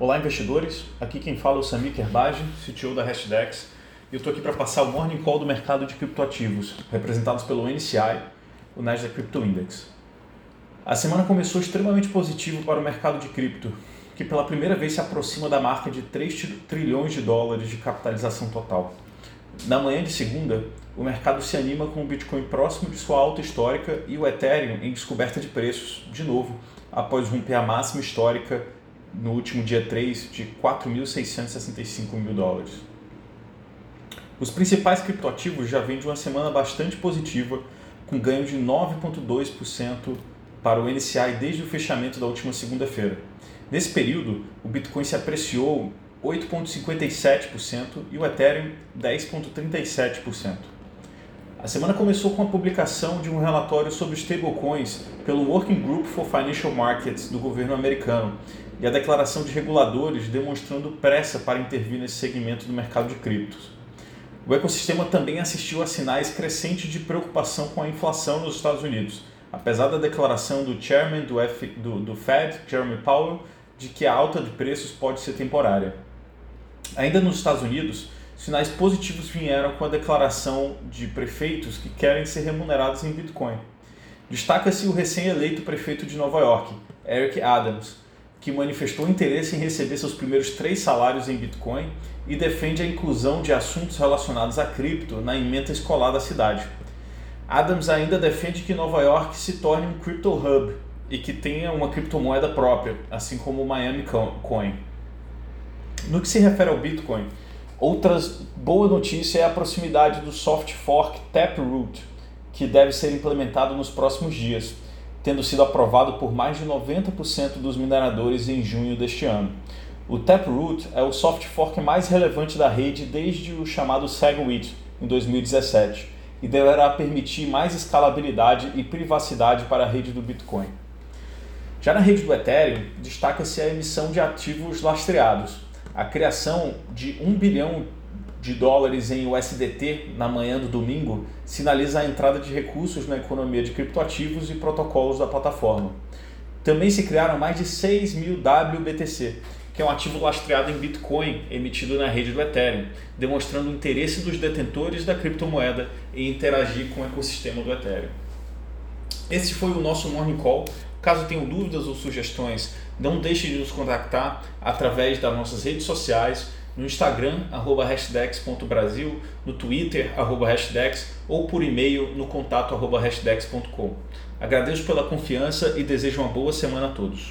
Olá, investidores. Aqui quem fala é o Samir Kerbaj, CTO da Hashdex. E eu estou aqui para passar o Morning Call do mercado de criptoativos, representados pelo NCI, o Nasdaq Crypto Index. A semana começou extremamente positivo para o mercado de cripto, que pela primeira vez se aproxima da marca de 3 trilhões de dólares de capitalização total. Na manhã de segunda, o mercado se anima com o Bitcoin próximo de sua alta histórica e o Ethereum em descoberta de preços, de novo, após romper a máxima histórica no último dia 3 de 4.665 mil dólares. Os principais criptoativos já vêm de uma semana bastante positiva, com ganho de 9,2% para o NCI desde o fechamento da última segunda-feira. Nesse período, o Bitcoin se apreciou 8,57% e o Ethereum 10,37%. A semana começou com a publicação de um relatório sobre stablecoins pelo Working Group for Financial Markets do governo americano e a declaração de reguladores demonstrando pressa para intervir nesse segmento do mercado de criptos. O ecossistema também assistiu a sinais crescentes de preocupação com a inflação nos Estados Unidos, apesar da declaração do chairman do, F, do, do Fed, Jeremy Powell, de que a alta de preços pode ser temporária. Ainda nos Estados Unidos, sinais positivos vieram com a declaração de prefeitos que querem ser remunerados em Bitcoin. Destaca-se o recém-eleito prefeito de Nova York, Eric Adams, que manifestou interesse em receber seus primeiros três salários em Bitcoin e defende a inclusão de assuntos relacionados a cripto na emenda escolar da cidade. Adams ainda defende que Nova York se torne um crypto hub e que tenha uma criptomoeda própria, assim como o Miami Coin. No que se refere ao Bitcoin, outra boa notícia é a proximidade do soft fork Taproot, que deve ser implementado nos próximos dias tendo sido aprovado por mais de 90% dos mineradores em junho deste ano. O Taproot é o soft fork mais relevante da rede desde o chamado SegWit, em 2017, e deverá permitir mais escalabilidade e privacidade para a rede do Bitcoin. Já na rede do Ethereum, destaca-se a emissão de ativos lastreados, a criação de 1 bilhão de dólares em USDT na manhã do domingo sinaliza a entrada de recursos na economia de criptoativos e protocolos da plataforma. Também se criaram mais de 6 mil WBTC, que é um ativo lastreado em Bitcoin emitido na rede do Ethereum, demonstrando o interesse dos detentores da criptomoeda em interagir com o ecossistema do Ethereum. Esse foi o nosso Morning Call. Caso tenham dúvidas ou sugestões, não deixe de nos contactar através das nossas redes sociais no Instagram, arroba hashdex.brasil, no Twitter, arroba hashdex, ou por e-mail no contato arroba hashdex.com. Agradeço pela confiança e desejo uma boa semana a todos.